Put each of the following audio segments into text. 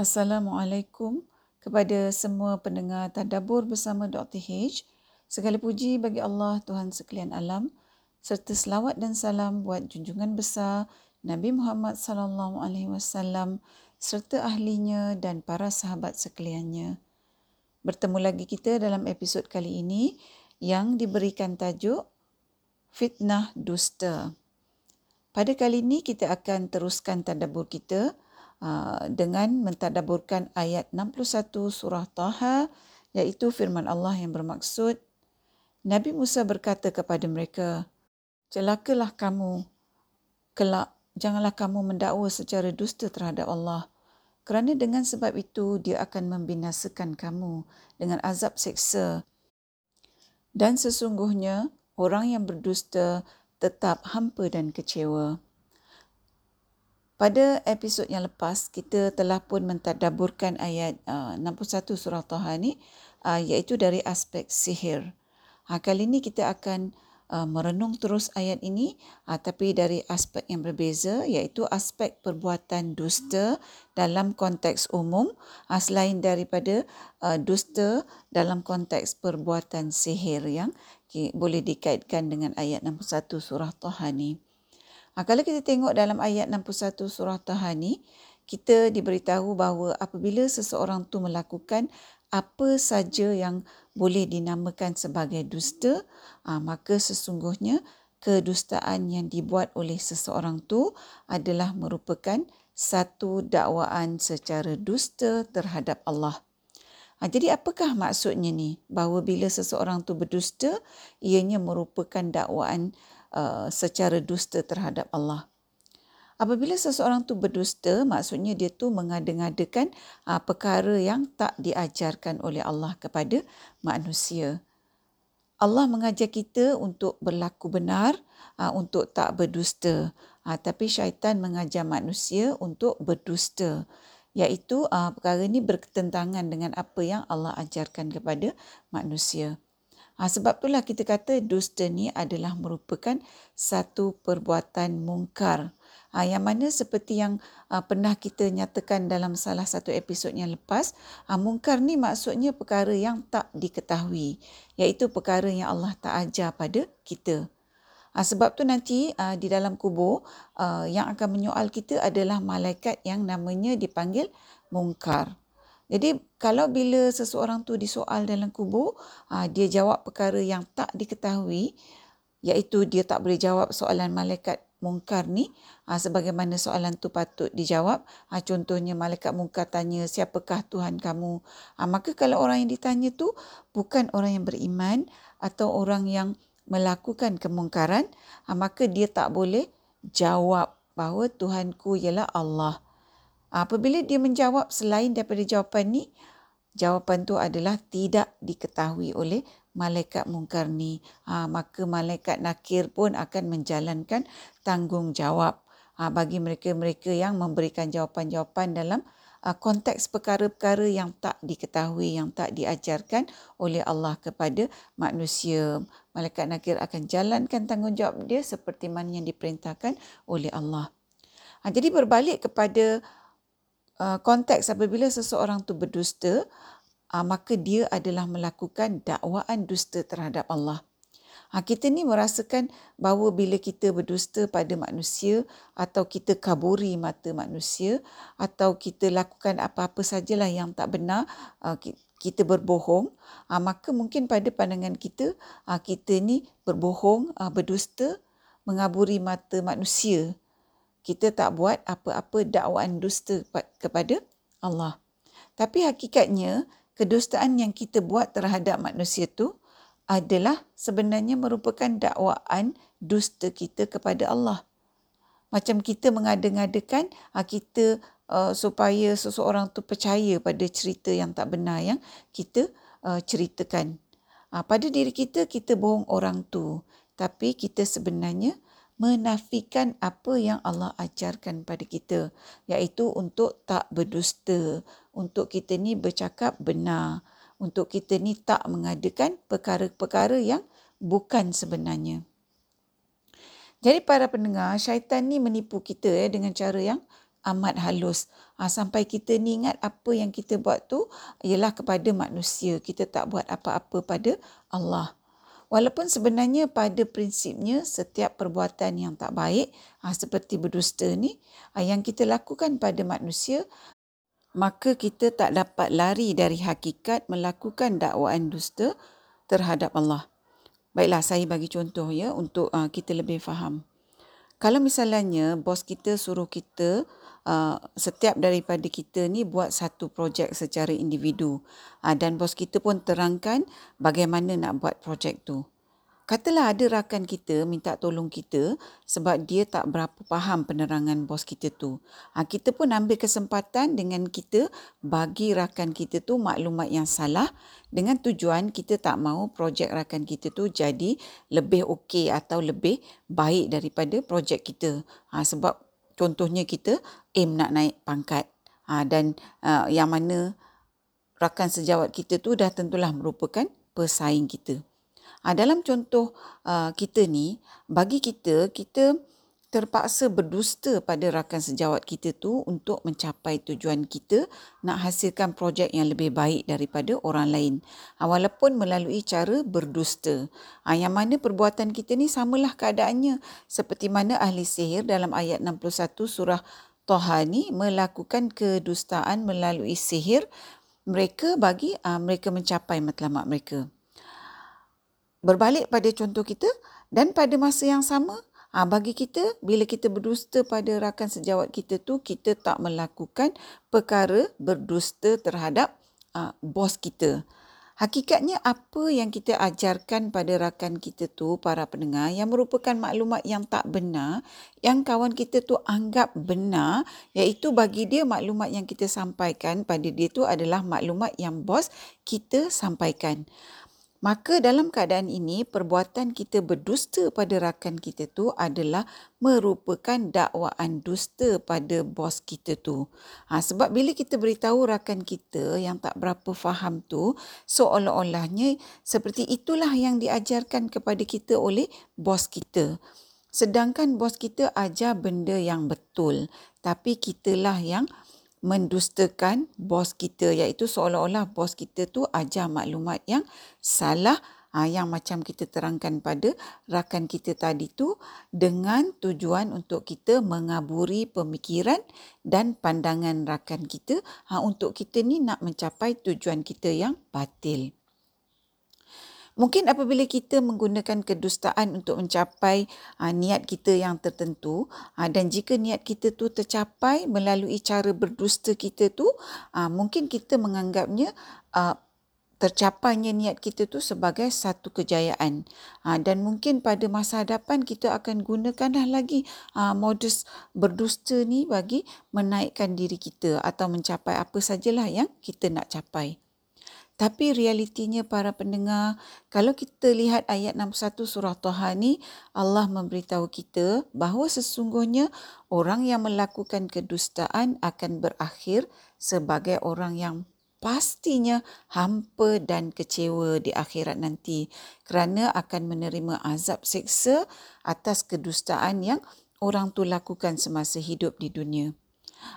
Assalamualaikum kepada semua pendengar Tadabur bersama Dr. H. Segala puji bagi Allah Tuhan sekalian alam serta selawat dan salam buat junjungan besar Nabi Muhammad sallallahu alaihi wasallam serta ahlinya dan para sahabat sekaliannya. Bertemu lagi kita dalam episod kali ini yang diberikan tajuk Fitnah Dusta. Pada kali ini kita akan teruskan tadabbur kita dengan mentadaburkan ayat 61 surah Taha iaitu firman Allah yang bermaksud Nabi Musa berkata kepada mereka celakalah kamu kelak janganlah kamu mendakwa secara dusta terhadap Allah kerana dengan sebab itu dia akan membinasakan kamu dengan azab seksa dan sesungguhnya orang yang berdusta tetap hampa dan kecewa. Pada episod yang lepas, kita telah pun mentadaburkan ayat uh, 61 surah Taha ni, uh, iaitu dari aspek sihir. Ha, kali ini kita akan uh, merenung terus ayat ini, uh, tapi dari aspek yang berbeza, iaitu aspek perbuatan dusta dalam konteks umum, uh, selain daripada uh, dusta dalam konteks perbuatan sihir yang okay, boleh dikaitkan dengan ayat 61 surah Taha ni. Ha, kalau kita tengok dalam ayat 61 surah Taha ni, kita diberitahu bahawa apabila seseorang tu melakukan apa saja yang boleh dinamakan sebagai dusta, ha, maka sesungguhnya kedustaan yang dibuat oleh seseorang tu adalah merupakan satu dakwaan secara dusta terhadap Allah. Ha, jadi apakah maksudnya ni? Bahawa bila seseorang tu berdusta, ianya merupakan dakwaan Uh, secara dusta terhadap Allah. Apabila seseorang tu berdusta, maksudnya dia tu mengada-ngadakan uh, perkara yang tak diajarkan oleh Allah kepada manusia. Allah mengajar kita untuk berlaku benar, uh, untuk tak berdusta. Uh, tapi syaitan mengajar manusia untuk berdusta. Iaitu uh, perkara ini berketentangan dengan apa yang Allah ajarkan kepada manusia. Ha, sebab itulah kita kata dusta ni adalah merupakan satu perbuatan mungkar. Ha, yang mana seperti yang uh, pernah kita nyatakan dalam salah satu episod yang lepas, ha, mungkar ni maksudnya perkara yang tak diketahui. Iaitu perkara yang Allah tak ajar pada kita. Ha, sebab tu nanti uh, di dalam kubur uh, yang akan menyoal kita adalah malaikat yang namanya dipanggil mungkar. Jadi kalau bila seseorang tu disoal dalam kubur, ah, dia jawab perkara yang tak diketahui, iaitu dia tak boleh jawab soalan malaikat mungkar ni, ah, sebagaimana soalan tu patut dijawab. Ah, contohnya malaikat mungkar tanya, siapakah Tuhan kamu? Maka kalau orang yang ditanya tu bukan orang yang beriman atau orang yang melakukan kemungkaran, maka dia tak boleh jawab bahawa Tuhanku ialah Allah. Apabila dia menjawab selain daripada jawapan ni, jawapan tu adalah tidak diketahui oleh malaikat mungkar ni. Ha, maka malaikat nakir pun akan menjalankan tanggungjawab ha, bagi mereka-mereka yang memberikan jawapan-jawapan dalam ha, konteks perkara-perkara yang tak diketahui, yang tak diajarkan oleh Allah kepada manusia. Malaikat nakir akan jalankan tanggungjawab dia seperti mana yang diperintahkan oleh Allah. Ha, jadi berbalik kepada Uh, konteks apabila seseorang tu berdusta, uh, maka dia adalah melakukan dakwaan dusta terhadap Allah. Ha, kita ni merasakan bahawa bila kita berdusta pada manusia atau kita kaburi mata manusia atau kita lakukan apa-apa sajalah yang tak benar, uh, kita berbohong, maka mungkin pada pandangan kita, kita ni berbohong, berdusta, mengaburi mata manusia kita tak buat apa-apa dakwaan dusta kepada Allah. Tapi hakikatnya kedustaan yang kita buat terhadap manusia itu adalah sebenarnya merupakan dakwaan dusta kita kepada Allah. Macam kita mengada-ngadakan ah, kita uh, supaya seseorang tu percaya pada cerita yang tak benar yang kita uh, ceritakan. Uh, pada diri kita kita bohong orang tu, tapi kita sebenarnya menafikan apa yang Allah ajarkan pada kita iaitu untuk tak berdusta untuk kita ni bercakap benar untuk kita ni tak mengadakan perkara-perkara yang bukan sebenarnya jadi para pendengar syaitan ni menipu kita ya dengan cara yang amat halus. Ha, sampai kita ni ingat apa yang kita buat tu ialah kepada manusia. Kita tak buat apa-apa pada Allah. Walaupun sebenarnya pada prinsipnya setiap perbuatan yang tak baik ha, seperti berdusta ni ha, yang kita lakukan pada manusia maka kita tak dapat lari dari hakikat melakukan dakwaan dusta terhadap Allah. Baiklah saya bagi contoh ya untuk uh, kita lebih faham. Kalau misalnya bos kita suruh kita uh, setiap daripada kita ni buat satu projek secara individu uh, dan bos kita pun terangkan bagaimana nak buat projek tu. Katalah ada rakan kita minta tolong kita sebab dia tak berapa faham penerangan bos kita tu. Ha, kita pun ambil kesempatan dengan kita bagi rakan kita tu maklumat yang salah dengan tujuan kita tak mahu projek rakan kita tu jadi lebih okey atau lebih baik daripada projek kita. Ha, sebab contohnya kita aim nak naik pangkat ha, dan uh, yang mana rakan sejawat kita tu dah tentulah merupakan pesaing kita. Ha, dalam contoh uh, kita ni, bagi kita, kita terpaksa berdusta pada rakan sejawat kita tu untuk mencapai tujuan kita nak hasilkan projek yang lebih baik daripada orang lain. Ha, walaupun melalui cara berdusta. Ha, yang mana perbuatan kita ni samalah keadaannya seperti mana ahli sihir dalam ayat 61 surah Toha ni melakukan kedustaan melalui sihir mereka bagi uh, mereka mencapai matlamat mereka berbalik pada contoh kita dan pada masa yang sama ha, bagi kita bila kita berdusta pada rakan sejawat kita tu kita tak melakukan perkara berdusta terhadap ha, bos kita. Hakikatnya apa yang kita ajarkan pada rakan kita tu para pendengar yang merupakan maklumat yang tak benar yang kawan kita tu anggap benar iaitu bagi dia maklumat yang kita sampaikan pada dia tu adalah maklumat yang bos kita sampaikan Maka dalam keadaan ini, perbuatan kita berdusta pada rakan kita tu adalah merupakan dakwaan dusta pada bos kita tu. Ha, sebab bila kita beritahu rakan kita yang tak berapa faham tu, seolah-olahnya seperti itulah yang diajarkan kepada kita oleh bos kita. Sedangkan bos kita ajar benda yang betul. Tapi kitalah yang mendustakan bos kita iaitu seolah-olah bos kita tu ajar maklumat yang salah ha, yang macam kita terangkan pada rakan kita tadi tu dengan tujuan untuk kita mengaburi pemikiran dan pandangan rakan kita ha, untuk kita ni nak mencapai tujuan kita yang batil. Mungkin apabila kita menggunakan kedustaan untuk mencapai uh, niat kita yang tertentu uh, dan jika niat kita tu tercapai melalui cara berdusta kita tu, uh, mungkin kita menganggapnya uh, tercapainya niat kita tu sebagai satu kejayaan. Ha, dan mungkin pada masa hadapan kita akan gunakanlah lagi ha, modus berdusta ni bagi menaikkan diri kita atau mencapai apa sajalah yang kita nak capai. Tapi realitinya para pendengar, kalau kita lihat ayat 61 surah Toha ni, Allah memberitahu kita bahawa sesungguhnya orang yang melakukan kedustaan akan berakhir sebagai orang yang pastinya hampa dan kecewa di akhirat nanti kerana akan menerima azab seksa atas kedustaan yang orang tu lakukan semasa hidup di dunia.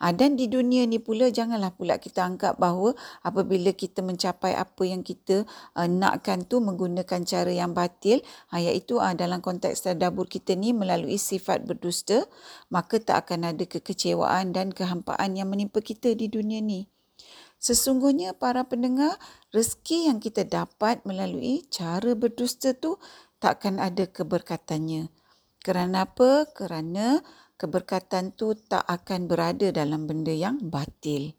Ha, dan di dunia ni pula janganlah pula kita anggap bahawa apabila kita mencapai apa yang kita uh, nakkan tu menggunakan cara yang batil ha, iaitu uh, dalam konteks tadabur kita ni melalui sifat berdusta maka tak akan ada kekecewaan dan kehampaan yang menimpa kita di dunia ni. Sesungguhnya para pendengar rezeki yang kita dapat melalui cara berdusta tu takkan ada keberkatannya. Kerana apa? Kerana keberkatan tu tak akan berada dalam benda yang batil.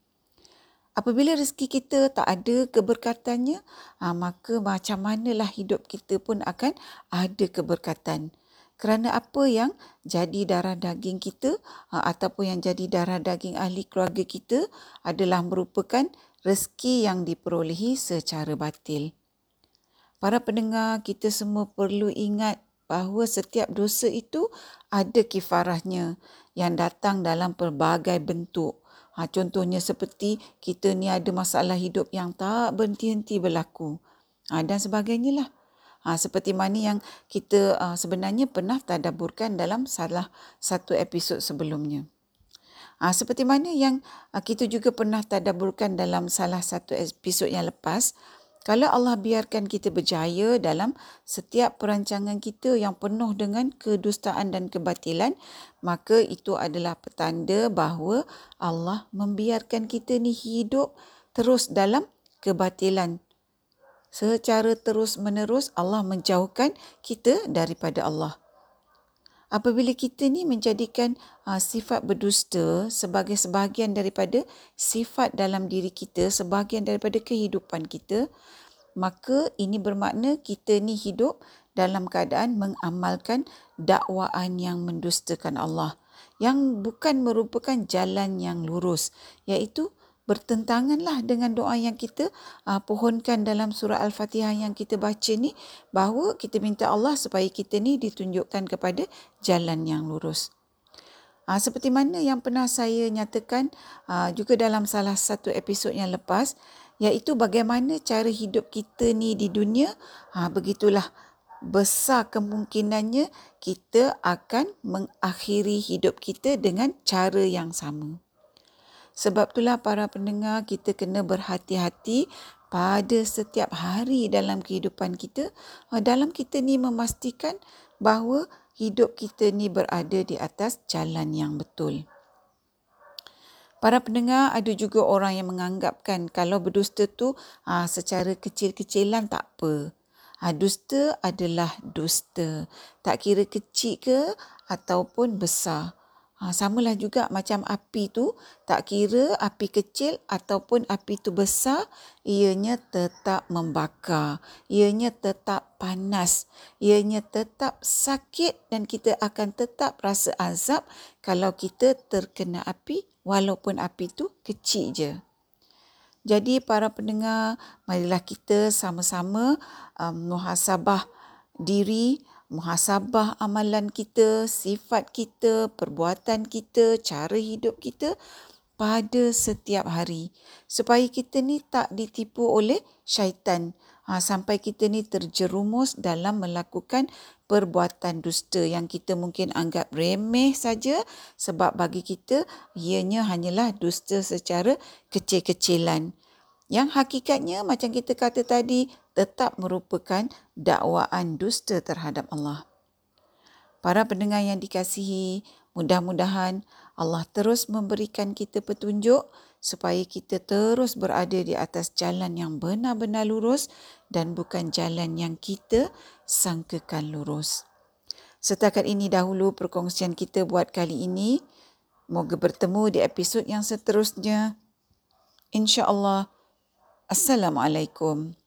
Apabila rezeki kita tak ada keberkatannya, ha, maka macam manalah hidup kita pun akan ada keberkatan. Kerana apa yang jadi darah daging kita ha, ataupun yang jadi darah daging ahli keluarga kita adalah merupakan rezeki yang diperolehi secara batil. Para pendengar, kita semua perlu ingat bahawa setiap dosa itu ada kifarahnya yang datang dalam pelbagai bentuk. Ha, contohnya seperti kita ni ada masalah hidup yang tak berhenti-henti berlaku. Ha, dan sebagainya lah. Ha, seperti mana yang kita uh, sebenarnya pernah tadaburkan dalam salah satu episod sebelumnya. Ha, seperti mana yang uh, kita juga pernah tadaburkan dalam salah satu episod yang lepas, kalau Allah biarkan kita berjaya dalam setiap perancangan kita yang penuh dengan kedustaan dan kebatilan, maka itu adalah petanda bahawa Allah membiarkan kita ni hidup terus dalam kebatilan. Secara terus menerus Allah menjauhkan kita daripada Allah apabila kita ni menjadikan uh, sifat berdusta sebagai sebahagian daripada sifat dalam diri kita, sebahagian daripada kehidupan kita, maka ini bermakna kita ni hidup dalam keadaan mengamalkan dakwaan yang mendustakan Allah yang bukan merupakan jalan yang lurus iaitu bertentanganlah dengan doa yang kita uh, pohonkan dalam surah Al-Fatihah yang kita baca ni bahawa kita minta Allah supaya kita ni ditunjukkan kepada jalan yang lurus. Uh, seperti mana yang pernah saya nyatakan uh, juga dalam salah satu episod yang lepas iaitu bagaimana cara hidup kita ni di dunia uh, begitulah besar kemungkinannya kita akan mengakhiri hidup kita dengan cara yang sama. Sebab itulah para pendengar kita kena berhati-hati pada setiap hari dalam kehidupan kita. Ah, dalam kita ni memastikan bahawa hidup kita ni berada di atas jalan yang betul. Para pendengar ada juga orang yang menganggapkan kalau berdusta tu ha, secara kecil-kecilan tak apa. Ha, dusta adalah dusta. Tak kira kecil ke ataupun besar. Ha, samalah juga macam api tu, tak kira api kecil ataupun api tu besar, ianya tetap membakar, ianya tetap panas, ianya tetap sakit dan kita akan tetap rasa azab kalau kita terkena api walaupun api tu kecil je. Jadi para pendengar, marilah kita sama-sama um, muhasabah diri, muhasabah amalan kita, sifat kita, perbuatan kita, cara hidup kita pada setiap hari. Supaya kita ni tak ditipu oleh syaitan. Ha, sampai kita ni terjerumus dalam melakukan perbuatan dusta yang kita mungkin anggap remeh saja sebab bagi kita ianya hanyalah dusta secara kecil-kecilan. Yang hakikatnya macam kita kata tadi tetap merupakan dakwaan dusta terhadap Allah. Para pendengar yang dikasihi, mudah-mudahan Allah terus memberikan kita petunjuk supaya kita terus berada di atas jalan yang benar-benar lurus dan bukan jalan yang kita sangkakan lurus. Setakat ini dahulu perkongsian kita buat kali ini. Moga bertemu di episod yang seterusnya. InsyaAllah. Assalamualaikum.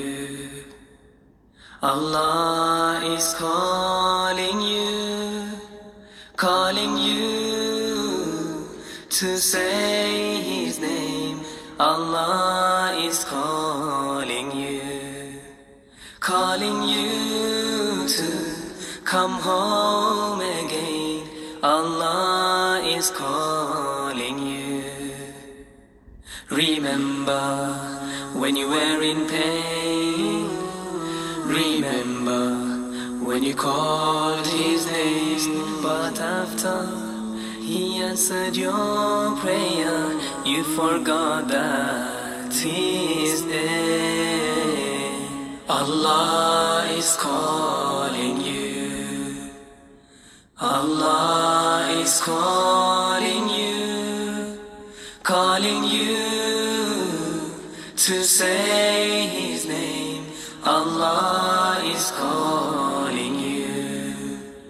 Allah is calling you. Calling you to say His name. Allah is calling you. Calling you to come home again. Allah is calling you. Remember when you were in pain. Remember when you called his name. But after he answered your prayer, you forgot that he is there. Allah is calling you. Allah is calling you.